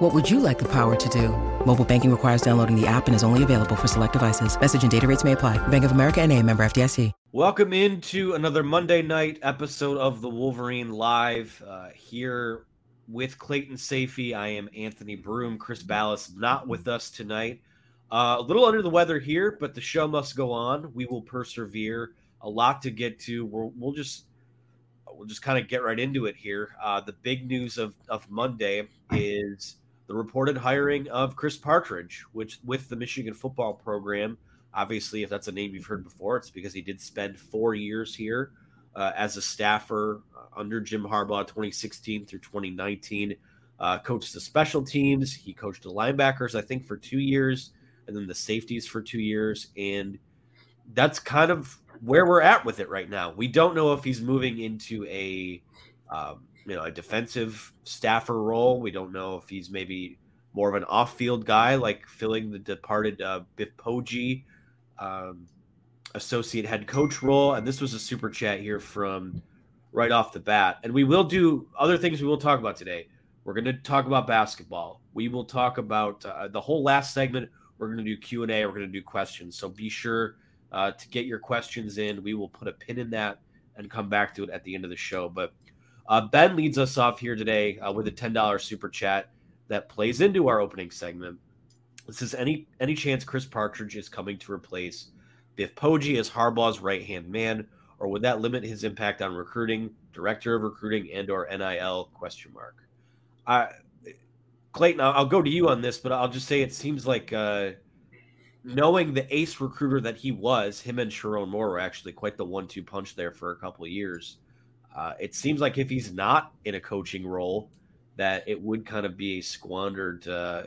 What would you like the power to do? Mobile banking requires downloading the app and is only available for select devices. Message and data rates may apply. Bank of America and a member FDIC. Welcome into another Monday night episode of the Wolverine Live uh, here with Clayton Sayfie. I am Anthony Broome. Chris Balas not with us tonight. Uh, a little under the weather here, but the show must go on. We will persevere. A lot to get to. We'll, we'll just we'll just kind of get right into it here. Uh, the big news of of Monday is the reported hiring of Chris Partridge, which with the Michigan football program. Obviously, if that's a name you've heard before, it's because he did spend four years here uh, as a staffer uh, under Jim Harbaugh 2016 through 2019. Uh, coached the special teams. He coached the linebackers, I think, for two years, and then the safeties for two years. And that's kind of where we're at with it right now. We don't know if he's moving into a um, you know a defensive staffer role. We don't know if he's maybe more of an off-field guy, like filling the departed uh, Biff Poggi um, associate head coach role. And this was a super chat here from right off the bat. And we will do other things we will talk about today. We're going to talk about basketball. We will talk about uh, the whole last segment. We're going to do Q and A. We're going to do questions. So be sure uh, to get your questions in. We will put a pin in that and come back to it at the end of the show. But uh, Ben leads us off here today uh, with a ten dollars super chat that plays into our opening segment. This is any any chance Chris Partridge is coming to replace Biff Poggi as Harbaugh's right hand man, or would that limit his impact on recruiting, director of recruiting, and or NIL? Question mark. I, Clayton, I'll, I'll go to you on this, but I'll just say it seems like uh, knowing the ace recruiter that he was, him and Sherrone Moore were actually quite the one-two punch there for a couple of years. Uh, it seems like if he's not in a coaching role, that it would kind of be a squandered uh,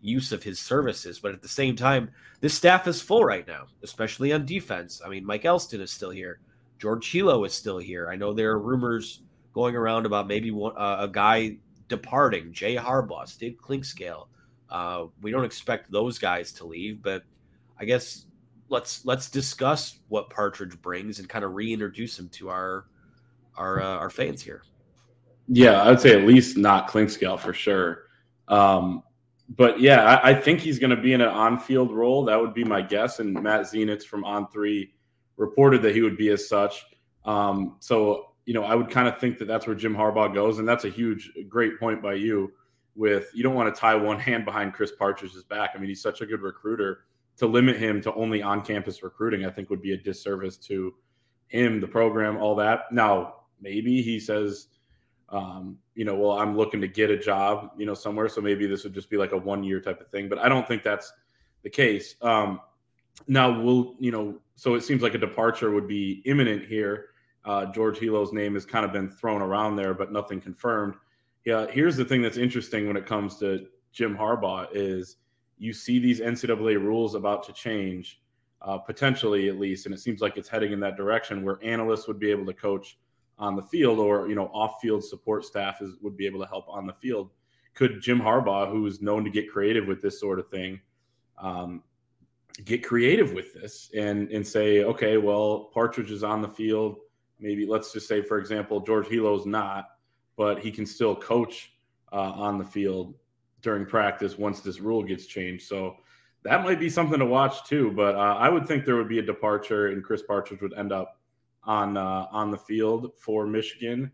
use of his services. But at the same time, this staff is full right now, especially on defense. I mean, Mike Elston is still here. George Helow is still here. I know there are rumors going around about maybe one, uh, a guy departing, Jay Harbaugh, Steve Clinkscale. Uh, we don't expect those guys to leave, but I guess let's let's discuss what Partridge brings and kind of reintroduce him to our our uh, our fans here. Yeah, I would say at least not Clinkscale for sure. Um, but yeah, I, I think he's going to be in an on-field role. That would be my guess. And Matt Zenitz from On Three reported that he would be as such. Um, so you know, I would kind of think that that's where Jim Harbaugh goes, and that's a huge, great point by you. With you don't want to tie one hand behind Chris Partridge's back. I mean, he's such a good recruiter. To limit him to only on-campus recruiting, I think would be a disservice to him, the program, all that. Now, maybe he says, um, you know, well, I'm looking to get a job, you know, somewhere. So maybe this would just be like a one year type of thing. But I don't think that's the case. Um, now, we'll, you know, so it seems like a departure would be imminent here. Uh, George Helow's name has kind of been thrown around there, but nothing confirmed. Yeah, here's the thing that's interesting when it comes to Jim Harbaugh is you see these NCAA rules about to change, uh, potentially at least, and it seems like it's heading in that direction where analysts would be able to coach on the field or you know off-field support staff is would be able to help on the field. Could jim harbaugh who is known to get creative with this sort of thing um, get creative with this and and say okay well partridge is on the field. Maybe let's just say for example george Helow's not but he can still coach uh, on the field during practice once this rule gets changed. So that might be something to watch too but uh, i would think there would be a departure and chris partridge would end up on uh, on the field for Michigan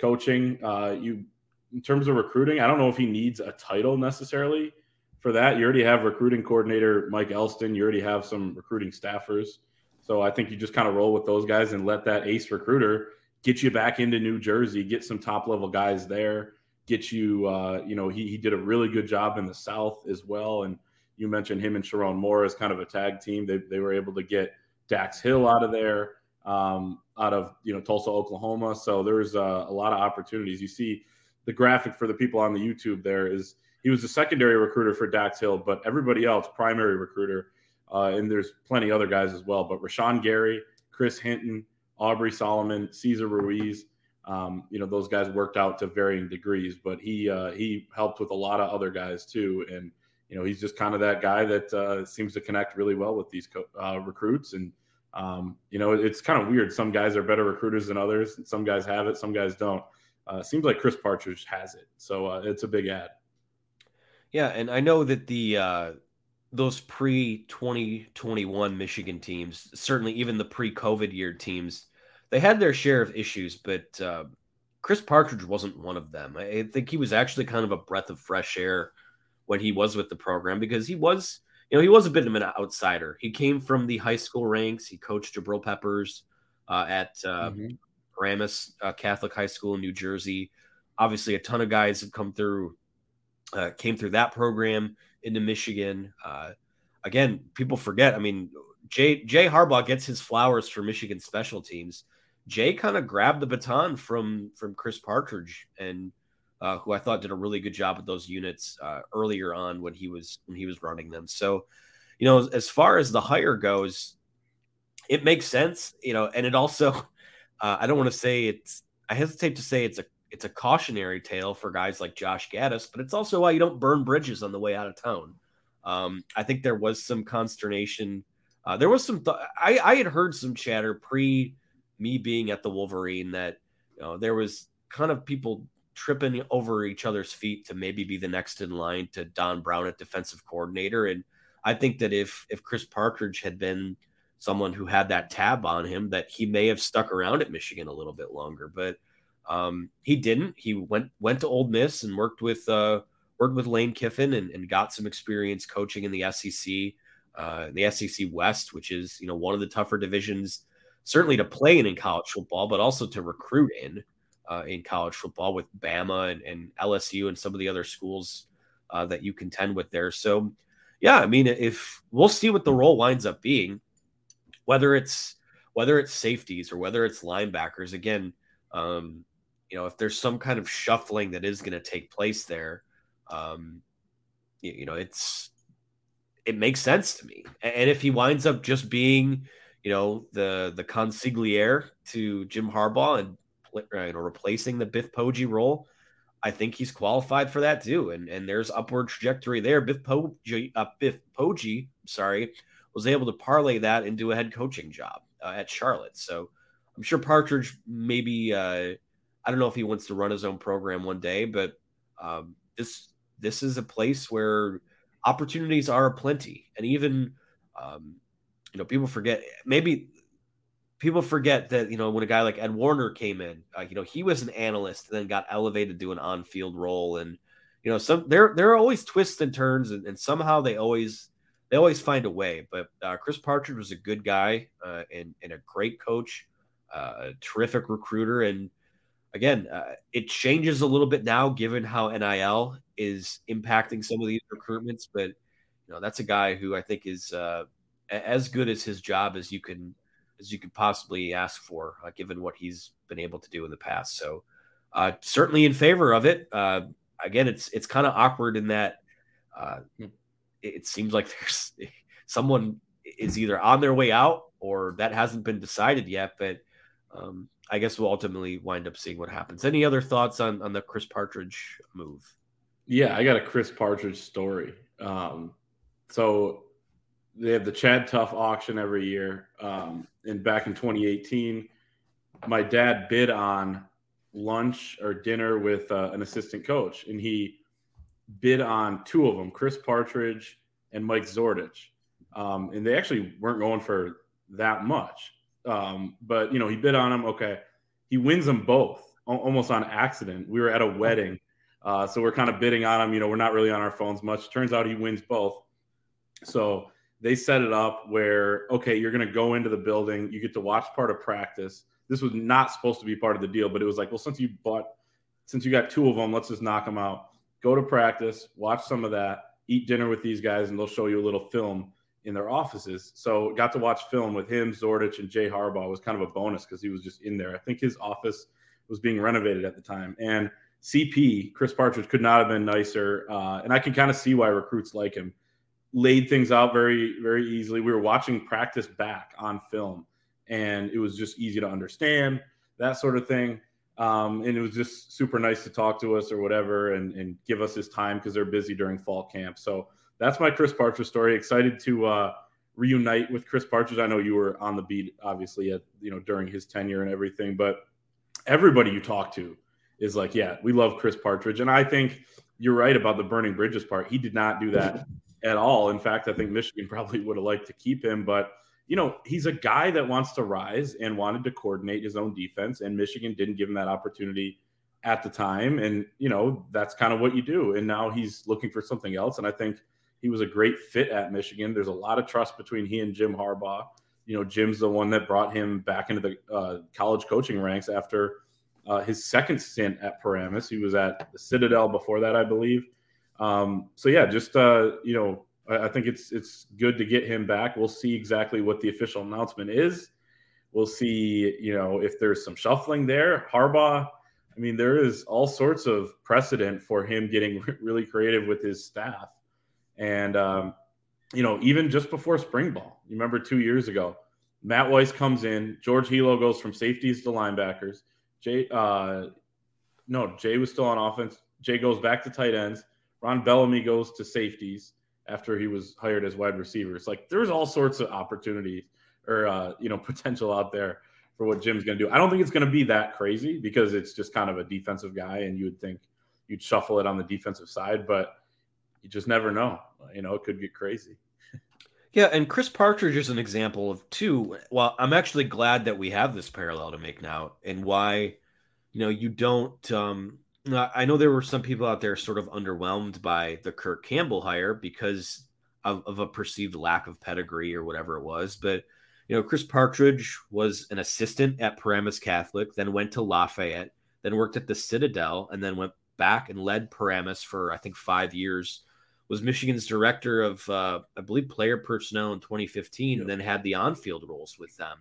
coaching. Uh, you in terms of recruiting, I don't know if he needs a title necessarily for that. You already have recruiting coordinator Mike Elston. You already have some recruiting staffers. So I think you just kind of roll with those guys and let that ace recruiter get you back into New Jersey, get some top level guys there, get you. Uh, you know, he he did a really good job in the South as well. And you mentioned him and Sherrone Moore as kind of a tag team. They they were able to get Dax Hill out of there um, out of you know Tulsa, Oklahoma. So there's uh, a lot of opportunities. You see the graphic for the people on the YouTube. There is he was a secondary recruiter for Dax Hill, but everybody else primary recruiter. Uh, and there's plenty other guys as well. But Rashan Gary Chris Hinton, Aubrey Solomon, Caesar Ruiz. Um, you know, those guys worked out to varying degrees, but he uh, he helped with a lot of other guys too. And you know, he's just kind of that guy that uh, seems to connect really well with these co- uh, recruits. And um, you know, it's kind of weird. Some guys are better recruiters than others. Some guys have it, some guys don't. Uh, seems like Chris Partridge has it, so uh, it's a big ad. Yeah, and I know that the uh, those pre 2021 Michigan teams, certainly even the pre COVID year teams, they had their share of issues, but uh, Chris Partridge wasn't one of them. I think he was actually kind of a breath of fresh air when he was with the program because he was, you know, he was a bit of an outsider. He came from the high school ranks. He coached Jabril Peppers uh, at uh, mm-hmm. Paramus uh, Catholic High School in New Jersey. Obviously, a ton of guys have come through, uh, came through that program into Michigan. Uh, again, people forget. I mean, Jay Jay Harbaugh gets his flowers for Michigan special teams. Jay kind of grabbed the baton from from Chris Partridge and uh, who I thought did a really good job with those units uh, earlier on when he was when he was running them. So, you know, as far as the hire goes, it makes sense. You know, and it also uh, I don't want to say it's. I hesitate to say it's a it's a cautionary tale for guys like Josh Gattis, but it's also why you don't burn bridges on the way out of town. Um, I think there was some consternation. Uh, there was some. Th- I I had heard some chatter pre me being at the Wolverine that you know there was kind of people tripping over each other's feet to maybe be the next in line to Don Brown at defensive coordinator. And I think that if if Chris Partridge had been someone who had that tab on him that he may have stuck around at Michigan a little bit longer, but um, he didn't. He went went to Ole Miss and worked with uh, worked with Lane Kiffin and, and, got some experience coaching in the SEC, uh, the SEC West, which is you know one of the tougher divisions, certainly to play in in college football, but also to recruit in uh, in college football with Bama and, and, LSU and some of the other schools uh, that you contend with there. So, yeah, I mean, if we'll see what the role winds up being whether it's whether it's safeties or whether it's linebackers. Again, um, you know, if there's some kind of shuffling that is going to take place there, um, you, you know, it's it makes sense to me. And if he winds up just being, you know, the the consigliere to Jim Harbaugh and you know replacing the Biff Poggi role, I think he's qualified for that too. And and there's upward trajectory there. Biff Poggi, uh, Biff Poggi, sorry, was able to parlay that into a head coaching job uh, at Charlotte. So I'm sure Partridge maybe uh, I don't know if he wants to run his own program one day, but um, this this is a place where opportunities are aplenty, and even um, you know people forget maybe people forget that you know when a guy like Ed Warinner came in, uh, you know he was an analyst and then got elevated to an on-field role, and you know some there there are always twists and turns, and, and somehow they always they always find a way. But uh, Chris Partridge was a good guy uh, and, and, a great coach, uh, a terrific recruiter. And again, uh, it changes a little bit now given how NIL is impacting some of these recruitments. But you know, that's a guy who I think is uh, as good as his job as you can as you could possibly ask for, uh, given what he's been able to do in the past. So certainly in favor of it. again, it's it's kind of awkward in that. Hmm it seems like there's someone is either on their way out or that hasn't been decided yet. But um, I guess we'll ultimately wind up seeing what happens. Any other thoughts on on the Chris Partridge move? Yeah, I got a Chris Partridge story. Um, so they have the ChadTough auction every year. Um, and back in 2018, my dad bid on lunch or dinner with uh, an assistant coach, and he bid on two of them, Chris Partridge and Mike Zordich. Um, and they actually weren't going for that much. Um, but, you know, he bid on them. Okay. He wins them both almost on accident. We were at a wedding. Uh, so we're kind of bidding on him. You know, we're not really on our phones much. Turns out he wins both. So they set it up where, okay, you're going to go into the building. You get to watch part of practice. This was not supposed to be part of the deal, but it was like, well, since you bought, since you got two of them, let's just knock them out go to practice, watch some of that, eat dinner with these guys, and they'll show you a little film in their offices. So got to watch film with him, Zordich, and Jay Harbaugh was kind of a bonus because he was just in there. I think his office was being renovated at the time. And CP, Chris Partridge, could not have been nicer. Uh, and I can kind of see why recruits like him. Laid things out very, very easily. We were watching practice back on film. and it was just easy to understand that sort of thing. Um, and it was just super nice to talk to us or whatever and, and give us his time because they're busy during fall camp. So that's my Chris Partridge story. Excited to uh, reunite with Chris Partridge. I know you were on the beat, obviously, at you know during his tenure and everything, but everybody you talk to is like, yeah, we love Chris Partridge, and I think you're right about the burning bridges part. He did not do that at all. In fact, I think Michigan probably would have liked to keep him, but you know, he's a guy that wants to rise and wanted to coordinate his own defense, and Michigan didn't give him that opportunity at the time. And, you know, that's kind of what you do. And now he's looking for something else. And I think he was a great fit at Michigan. There's a lot of trust between he and Jim Harbaugh. You know, Jim's the one that brought him back into the uh, college coaching ranks after uh, his second stint at Paramus. He was at the Citadel before that, I believe. Um, so yeah, just uh, you know, I think it's it's good to get him back. We'll see exactly what the official announcement is. We'll see, you know, if there's some shuffling there. Harbaugh, I mean, there is all sorts of precedent for him getting really creative with his staff. And um, you know, even just before spring ball, you remember two years ago, Matt Weiss comes in, George Helow goes from safeties to linebackers. Jay, uh, no, Jay was still on offense. Jay goes back to tight ends. Ron Bellamy goes to safeties after he was hired as wide receiver. It's like there's all sorts of opportunities or uh, you know potential out there for what Jim's going to do. I don't think it's going to be that crazy because it's just kind of a defensive guy, and you would think you'd shuffle it on the defensive side, but you just never know. You know, it could get crazy. Yeah, and Chris Partridge is an example of two. Well, I'm actually glad that we have this parallel to make now, and why, you know, you don't. Um, I know there were some people out there sort of underwhelmed by the Kirk Campbell hire because of, of, a perceived lack of pedigree or whatever it was. But, you know, Chris Partridge was an assistant at Paramus Catholic, then went to Lafayette, then worked at the Citadel, and then went back and led Paramus for, I think, five years. Was Michigan's director of, uh, I believe, player personnel in 2015, yep. and then had the on field roles with them.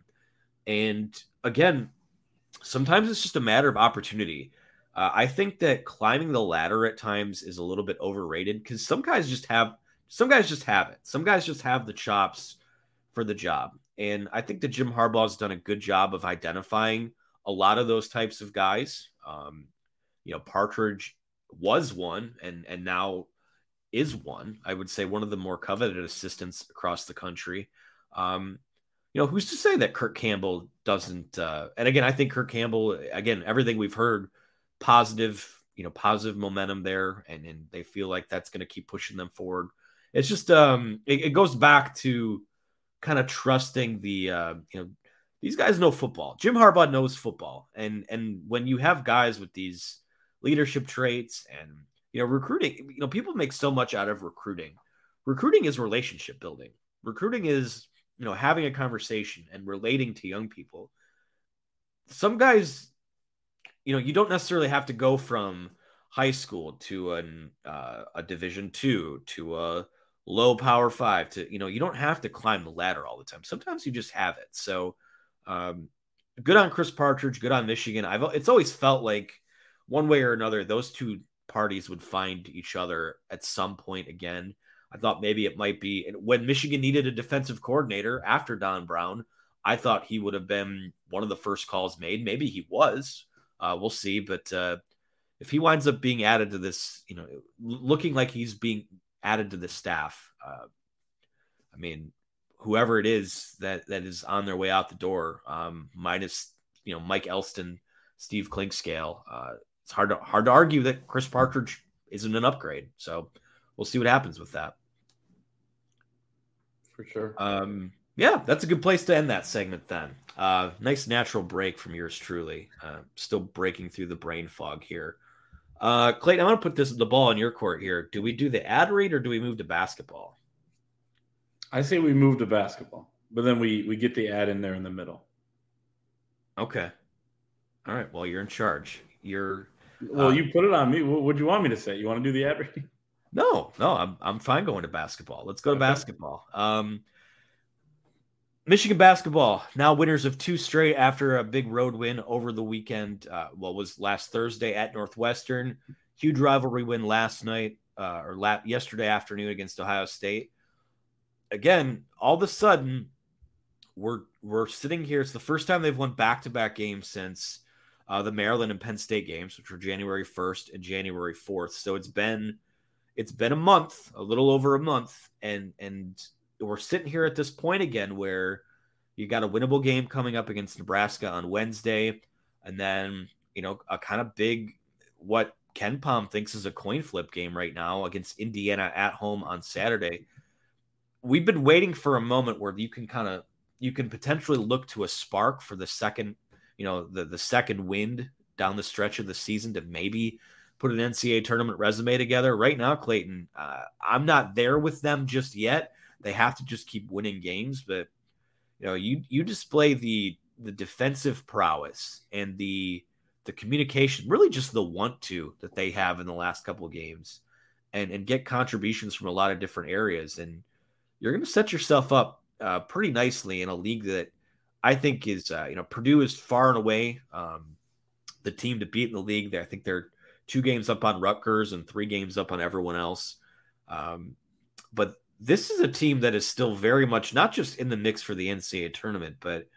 And again, sometimes it's just a matter of opportunity uh, I think that climbing the ladder at times is a little bit overrated because some guys just have some guys just have it. Some guys just have the chops for the job. And I think that Jim Harbaugh has done a good job of identifying a lot of those types of guys. Um, you know, Partridge was one and and now is one. I would say one of the more coveted assistants across the country. Um, you know, who's to say that Kirk Campbell doesn't? Uh, and again, I think Kirk Campbell. Again, everything we've heard positive, you know, positive momentum there, and and they feel like that's going to keep pushing them forward. It's just um, it, it goes back to kind of trusting the uh, you know these guys know football. Jim Harbaugh knows football, and and when you have guys with these leadership traits and you know recruiting, you know people make so much out of recruiting. Recruiting is relationship building. Recruiting is you know having a conversation and relating to young people. Some guys you know, you don't necessarily have to go from high school to an uh, a Division two to a low Power Five to you know, you don't have to climb the ladder all the time. Sometimes you just have it. So, um, good on Chris Partridge, good on Michigan. I've it's always felt like one way or another those two parties would find each other at some point again. I thought maybe it might be when Michigan needed a defensive coordinator after Don Brown. I thought he would have been one of the first calls made. Maybe he was. Uh, we'll see, but uh, if he winds up being added to this, you know, looking like he's being added to the staff, uh, I mean, whoever it is that that is on their way out the door, um, minus you know Mike Elston, Steve Clinkscale, uh, it's hard to hard to argue that Chris Partridge isn't an upgrade. So we'll see what happens with that. For sure. Um, yeah, that's a good place to end that segment then. Uh, nice natural break from yours truly. Uh, still breaking through the brain fog here. Uh, Clayton, I want to put this the ball in your court here. Do we do the ad read or do we move to basketball? I say we move to basketball, but then we we get the ad in there in the middle. Okay. All right. Well, you're in charge. You're. Well, uh, you put it on me. What would you want me to say? You want to do the ad read? No, no. I'm I'm fine going to basketball. Let's go to basketball. Um, Michigan basketball now winners of two straight after a big road win over the weekend. Uh, what was last Thursday at Northwestern? Huge rivalry win last night uh, or la- yesterday afternoon against Ohio State. Again, all of a sudden, we're we're sitting here. It's the first time they've won back to back games since uh, the Maryland and Penn State games, which were January 1st and January 4th. So it's been it's been a month, a little over a month, and and we're sitting here at this point again where you got a winnable game coming up against Nebraska on Wednesday, and then you know a kind of big what KenPom thinks is a coin flip game right now against Indiana at home on Saturday. We've been waiting for a moment where you can kind of you can potentially look to a spark for the second, you know, the the second wind down the stretch of the season to maybe put an NCAA tournament resume together. Right now, Clayton, uh, I'm not there with them just yet. They have to just keep winning games, but you know, you you display the the defensive prowess and the the communication, really just the want to that they have in the last couple of games, and and get contributions from a lot of different areas, and you're going to set yourself up uh, pretty nicely in a league that I think is uh, you know Purdue is far and away um, the team to beat in the league. There, I think they're two games up on Rutgers and three games up on everyone else. Um, but this is a team that is still very much not just in the mix for the NCAA tournament, but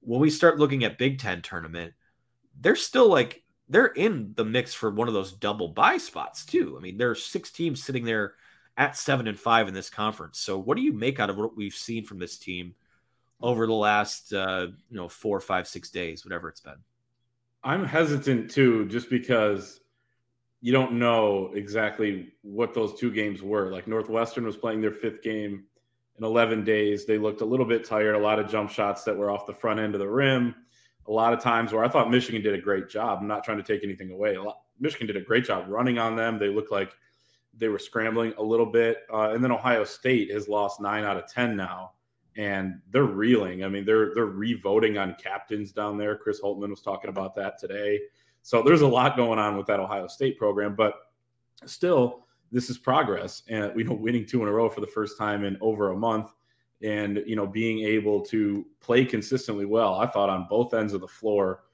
when we start looking at Big Ten tournament, they're still like they're in the mix for one of those double buy spots too. I mean, there are six teams sitting there at seven and five in this conference. So, what do you make out of what we've seen from this team over the last uh, you know four, five, six days, whatever it's been? I'm hesitant too, just because you don't know exactly what those two games were. Like Northwestern was playing their fifth game in 11 days. They looked a little bit tired, a lot of jump shots that were off the front end of the rim. A lot of times where I thought Michigan did a great job. I'm not trying to take anything away. Lot, Michigan did a great job running on them. They looked like they were scrambling a little bit. Uh, and then Ohio State has lost nine out of 10 now. And they're reeling. I mean, they're they're revoting on captains down there. Chris Holtmann was talking about that today. So there's a lot going on with that Ohio State program, but still, this is progress. And you know, winning two in a row for the first time in over a month, and you know, being able to play consistently well. I thought on both ends of the floor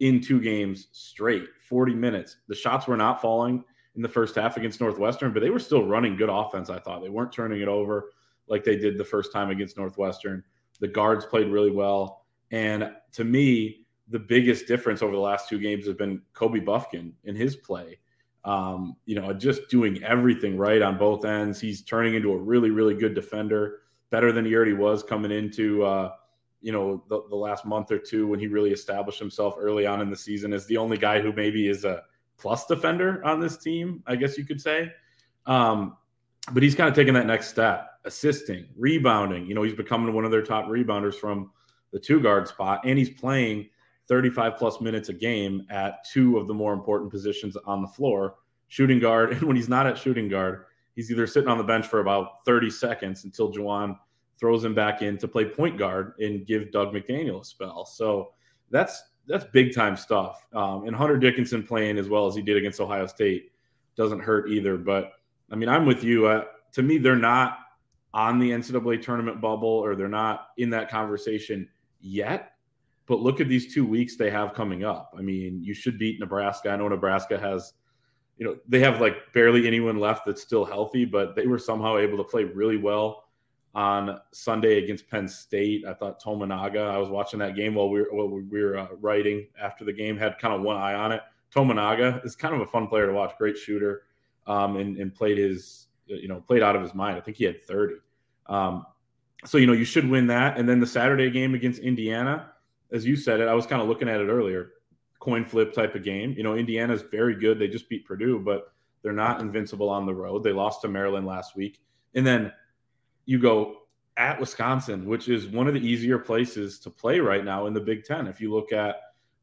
in two games straight, 40 minutes. The shots were not falling in the first half against Northwestern, but they were still running good offense. I thought they weren't turning it over like they did the first time against Northwestern. The guards played really well. And to me, the biggest difference over the last two games has been Kobe Bufkin in his play. Um, you know, just doing everything right on both ends. He's turning into a really, really good defender, better than he already was coming into, uh, you know, the, the last month or two when he really established himself early on in the season as the only guy who maybe is a plus defender on this team, I guess you could say. Um, but he's kind of taking that next step, assisting, rebounding. You know, he's becoming one of their top rebounders from the two guard spot, and he's playing 35 plus minutes a game at two of the more important positions on the floor, shooting guard. And when he's not at shooting guard, he's either sitting on the bench for about 30 seconds until Juwan throws him back in to play point guard and give Dug McDaniel a spell. So that's that's big time stuff. Um, and Hunter Dickinson playing as well as he did against Ohio State doesn't hurt either. But I mean, I'm with you. Uh, to me, they're not on the NCAA tournament bubble or they're not in that conversation yet. But look at these two weeks they have coming up. I mean, you should beat Nebraska. I know Nebraska has, you know, they have like barely anyone left that's still healthy, but they were somehow able to play really well on Sunday against Penn State. I thought Tominaga. I was watching that game while we were, while we were uh, writing after the game. Had kind of one eye on it. Tominaga is kind of a fun player to watch. Great shooter, um, and, and played his you know played out of his mind. I think he had thirty. Um, so you know you should win that. And then the Saturday game against Indiana as you said it, I was kind of looking at it earlier, coin flip type of game. You know, Indiana's very good. They just beat Purdue, but they're not invincible on the road. They lost to Maryland last week. And then you go at Wisconsin, which is one of the easier places to play right now in the Big Ten. If you look at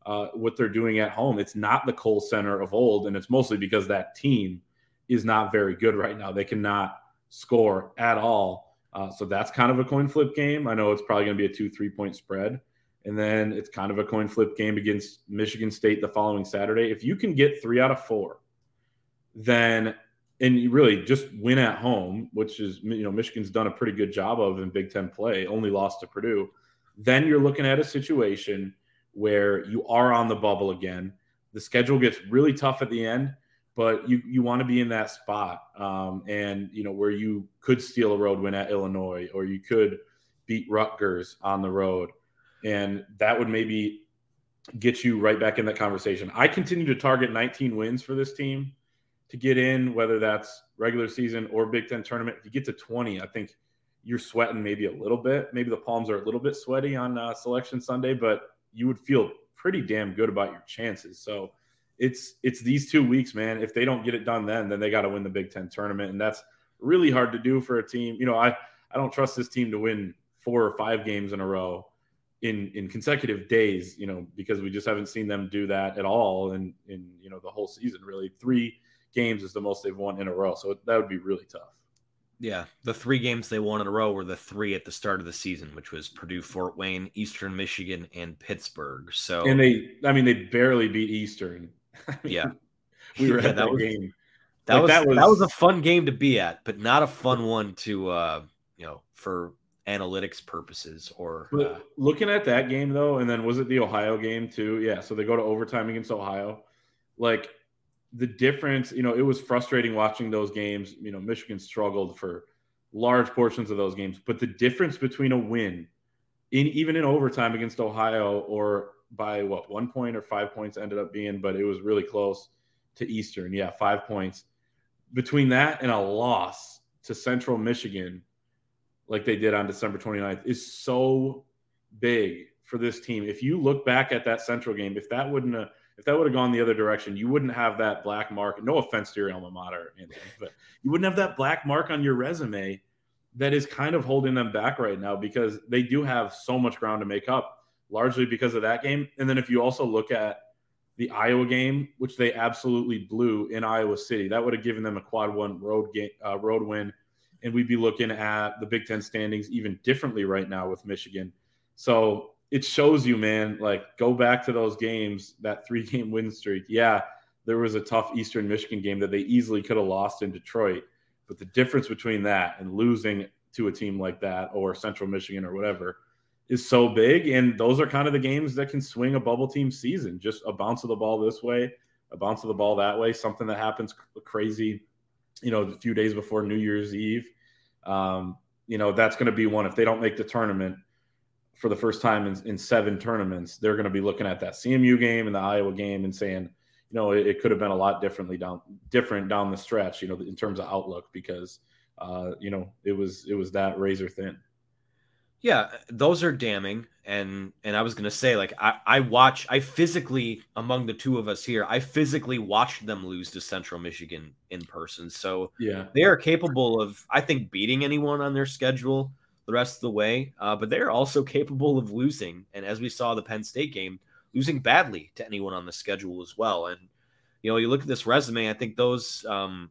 uh, what they're doing at home, it's not the Kohl Center of old, and it's mostly because that team is not very good right now. They cannot score at all. Uh, so that's kind of a coin flip game. I know it's probably going to be a two, three point spread and then it's kind of a coin flip game against Michigan State the following Saturday. If you can get three out of four, then and you really just win at home, which is you know Michigan's done a pretty good job of in Big Ten play, only lost to Purdue. Then you're looking at a situation where you are on the bubble again. The schedule gets really tough at the end, but you you want to be in that spot, um, and you know where you could steal a road win at Illinois, or you could beat Rutgers on the road, and that would maybe get you right back in that conversation. I continue to target 19 wins for this team to get in, whether that's regular season or Big Ten tournament. If you get to 20, I think you're sweating maybe a little bit. Maybe the palms are a little bit sweaty on uh, Selection Sunday, but you would feel pretty damn good about your chances. So it's it's these two weeks, man. If they don't get it done then, then they got to win the Big Ten tournament, and that's really hard to do for a team. You know, I I don't trust this team to win four or five games in a row in in consecutive days. You know, because we just haven't seen them do that at all in in you know the whole season. Really, three games is the most they've won in a row, so that would be really tough. Yeah, the three games they won in a row were the three at the start of the season, which was Purdue, Fort Wayne, Eastern Michigan, and Pittsburgh. So, and they, I mean, they barely beat Eastern. I mean, yeah, we were yeah, at that, that was, game. That, like, was, that was that was a fun game to be at, but not a fun one to, uh, you know, for analytics purposes. Or uh, looking at that game though, and then was it the Ohio game too? Yeah, so they go to overtime against Ohio. Like the difference, you know, it was frustrating watching those games. You know, Michigan struggled for large portions of those games, but the difference between a win in even in overtime against Ohio or by what one point or five points ended up being, but it was really close to Eastern. Yeah, five points between that and a loss to Central Michigan, like they did on December 29th, is so big for this team. If you look back at that Central game, if that wouldn't have if that would have gone the other direction, you wouldn't have that black mark. No offense to your alma mater, Anthony, but you wouldn't have that black mark on your resume that is kind of holding them back right now because they do have so much ground to make up, largely because of that game. And then if you also look at the Iowa game, which they absolutely blew in Iowa City, that would have given them a quad one road game, uh, road win, and we'd be looking at the Big Ten standings even differently right now with Michigan. So it shows you, man, like go back to those games, that three game win streak. Yeah, there was a tough Eastern Michigan game that they easily could have lost in Detroit. But the difference between that and losing to a team like that or Central Michigan or whatever is so big. And those are kind of the games that can swing a bubble team season. Just a bounce of the ball this way, a bounce of the ball that way, something that happens crazy, you know, a few days before New Year's Eve. Um, you know, that's going to be one. If they don't make the tournament, for the first time in, in seven tournaments, they're going to be looking at that CMU game and the Iowa game and saying, you know, it, it, could have been a lot differently down different down the stretch, you know, in terms of outlook because uh, you know, it was it was that razor thin. Yeah, those are damning. And and I was gonna say, like, I, I watch I physically among the two of us here, I physically watched them lose to Central Michigan in person. So yeah, they are capable of, I think, beating anyone on their schedule the rest of the way. Uh, but they're also capable of losing. And as we saw the Penn State game, losing badly to anyone on the schedule as well. And, you know, you look at this resume, I think those, um,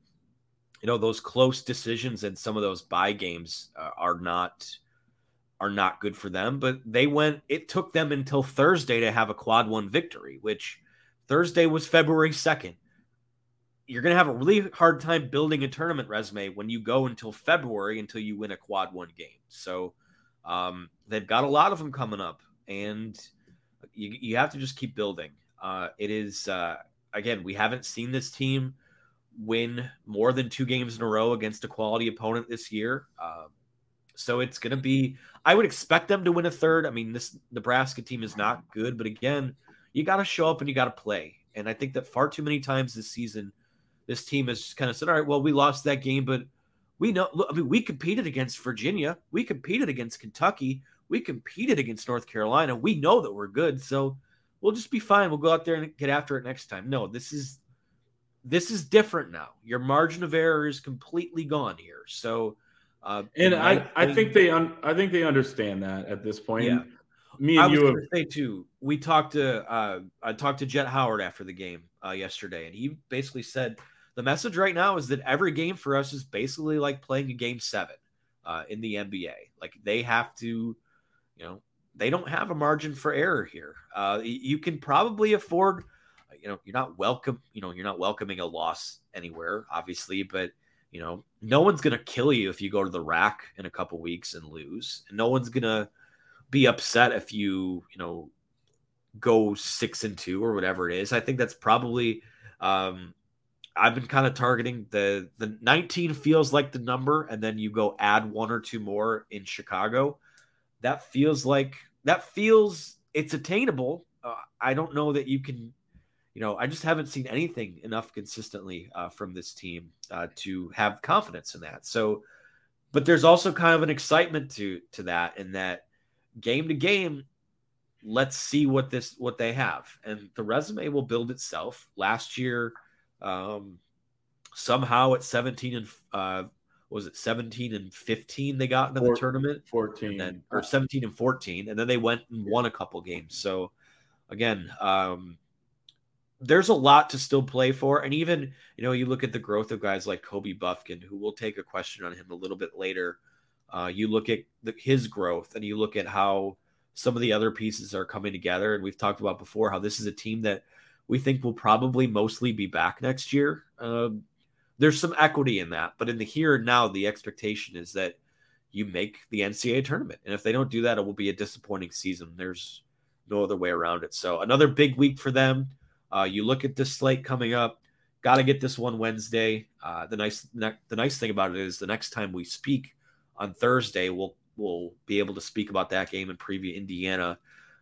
you know, those close decisions and some of those buy games uh, are not are not good for them. But they went. It took them until Thursday to have a quad one victory, which Thursday was February second you're going to have a really hard time building a tournament resume when you go until February until you win a quad one game. So um, they've got a lot of them coming up, and you, you have to just keep building. Uh, it is, uh, again, we haven't seen this team win more than two games in a row against a quality opponent this year. Uh, so it's going to be, I would expect them to win a third. I mean, this Nebraska team is not good, but again, you got to show up and you got to play. And I think that far too many times this season, this team has just kind of said, all right, well, we lost that game, but we know, I mean, we competed against Virginia, we competed against Kentucky, we competed against North Carolina. We know that we're good, so we'll just be fine. We'll go out there and get after it next time. No, this is this is different now. Your margin of error is completely gone here. So, uh, and I, I think they un, I think they understand that at this point. Yeah. Me and I you have, say too. We talked to uh, I talked to Jett Howard after the game uh, yesterday, and he basically said the message right now is that every game for us is basically like playing a game seven uh, in the NBA. Like they have to, you know, they don't have a margin for error here. Uh, you can probably afford, you know, you're not welcome, you know, you're not welcoming a loss anywhere, obviously, but you know, no one's gonna kill you if you go to the rack in a couple weeks and lose, and no one's gonna be upset if you, you know, go six and two or whatever it is. I think that's probably um, I've been kind of targeting the the 19 feels like the number, and then you go add one or two more in Chicago. that feels like that feels it's attainable. Uh, I don't know that you can, you know, I just haven't seen anything enough consistently uh, from this team uh, to have confidence in that. So, but there's also kind of an excitement to to that, in that game to game, let's see what this what they have, and the resume will build itself. Last year, um, somehow at 17 and uh, was it 17 and 15 they got into the tournament? 14 then, or 17 and 14 and then they went and won a couple games. So again um, there's a lot to still play for and even you know you look at the growth of guys like kobe bufkin who will take a question on him a little bit later uh, you look at the, his growth and you look at how some of the other pieces are coming together and we've talked about before how this is a team that we think will probably mostly be back next year um, there's some equity in that. But in the here and now, the expectation is that you make the NCAA tournament. And if they don't do that, it will be a disappointing season. There's no other way around it. So another big week for them. Uh, you look at this slate coming up. Got to get this one Wednesday. Uh, the nice ne- the nice thing about it is the next time we speak on Thursday, we'll we'll be able to speak about that game and preview Indiana.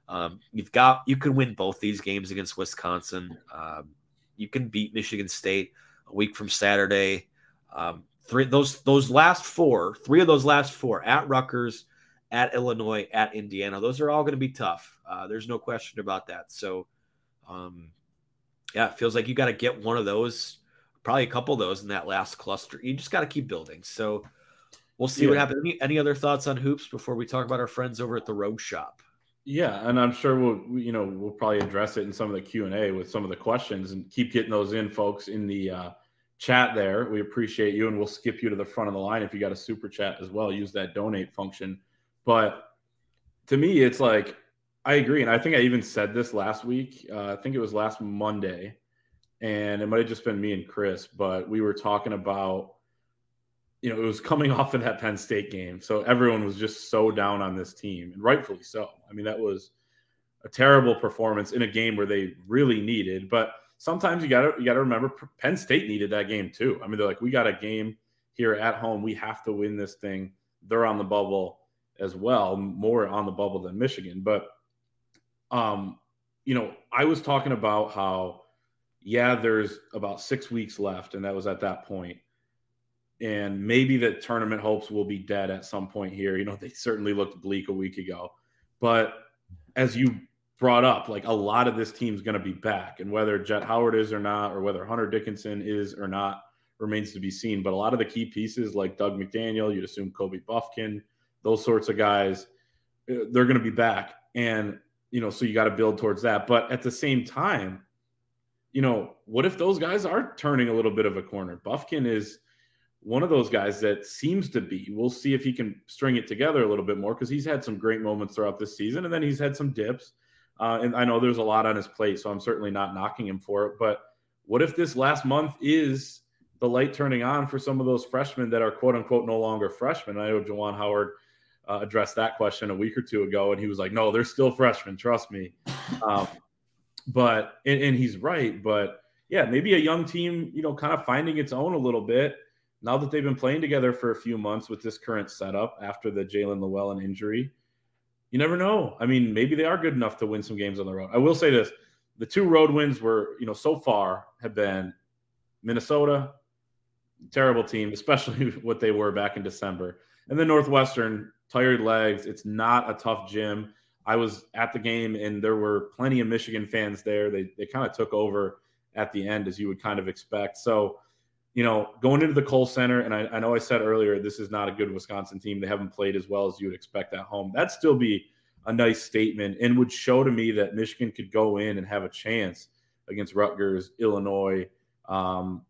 Um, you've got you can win both these games against Wisconsin. Um, you can beat Michigan State a week from Saturday. Um, three those those last four, three of those last four at Rutgers, at Illinois, at Indiana. Those are all going to be tough. Uh, there's no question about that. So, um, yeah, it feels like you got to get one of those, probably a couple of those in that last cluster. You just got to keep building. So, we'll see yeah. what happens. Any, any other thoughts on hoops before we talk about our friends over at the Rogue Shop? Yeah, and I'm sure we'll you know we'll probably address it in some of the Q and A with some of the questions and keep getting those in, folks, in the uh, chat there. We appreciate you, and we'll skip you to the front of the line if you got a super chat as well. Use that donate function. But to me, it's like I agree, and I think I even said this last week. Uh, I think it was last Monday, and it might have just been me and Chris, but we were talking about. You know, it was coming off of that Penn State game, so everyone was just so down on this team, and rightfully so. I mean, that was a terrible performance in a game where they really needed, but sometimes you got to you got to remember Penn State needed that game too. I mean, they're like, we got a game here at home. We have to win this thing. They're on the bubble as well, more on the bubble than Michigan. But um, you know, I was talking about how yeah, there's about six weeks left, and that was at that point. And maybe the tournament hopes will be dead at some point here. You know, they certainly looked bleak a week ago. But as you brought up, like a lot of this team's going to be back, and whether Jett Howard is or not, or whether Hunter Dickinson is or not, remains to be seen. But a lot of the key pieces, like Dug McDaniel, you'd assume Kobe Bufkin, those sorts of guys, uh, they're going to be back, and you know, so you got to build towards that. But at the same time, you know, what if those guys are turning a little bit of a corner? Bufkin is one of those guys that seems to be. We'll see if he can string it together a little bit more because he's had some great moments throughout this season, and then he's had some dips. Uh, and I know there's a lot on his plate, so I'm certainly not knocking him for it. But what if this last month is the light turning on for some of those freshmen that are quote unquote no longer freshmen? I know Juwan Howard uh, addressed that question a week or two ago, and he was like, "No, they're still freshmen. Trust me." Um, but and, and he's right. But yeah, maybe a young team, you know, kind of finding its own a little bit now that they've been playing together for a few months with this current setup after the Jaelin Llewellyn injury you never know. I mean, maybe they are good enough to win some games on the road. I will say this: the two road wins were, you know, so far have been Minnesota, terrible team, especially what they were back in December, and then Northwestern, tired legs. It's not a tough gym. I was at the game, and there were plenty of Michigan fans there. They they kind of took over at the end, as you would kind of expect. So you know, going into the Kohl Center, and I, I, know I said earlier this is not a good Wisconsin team. They haven't played as well as you would expect at home. That'd still be a nice statement and would show to me that Michigan could go in and have a chance against Rutgers, Illinois. Um,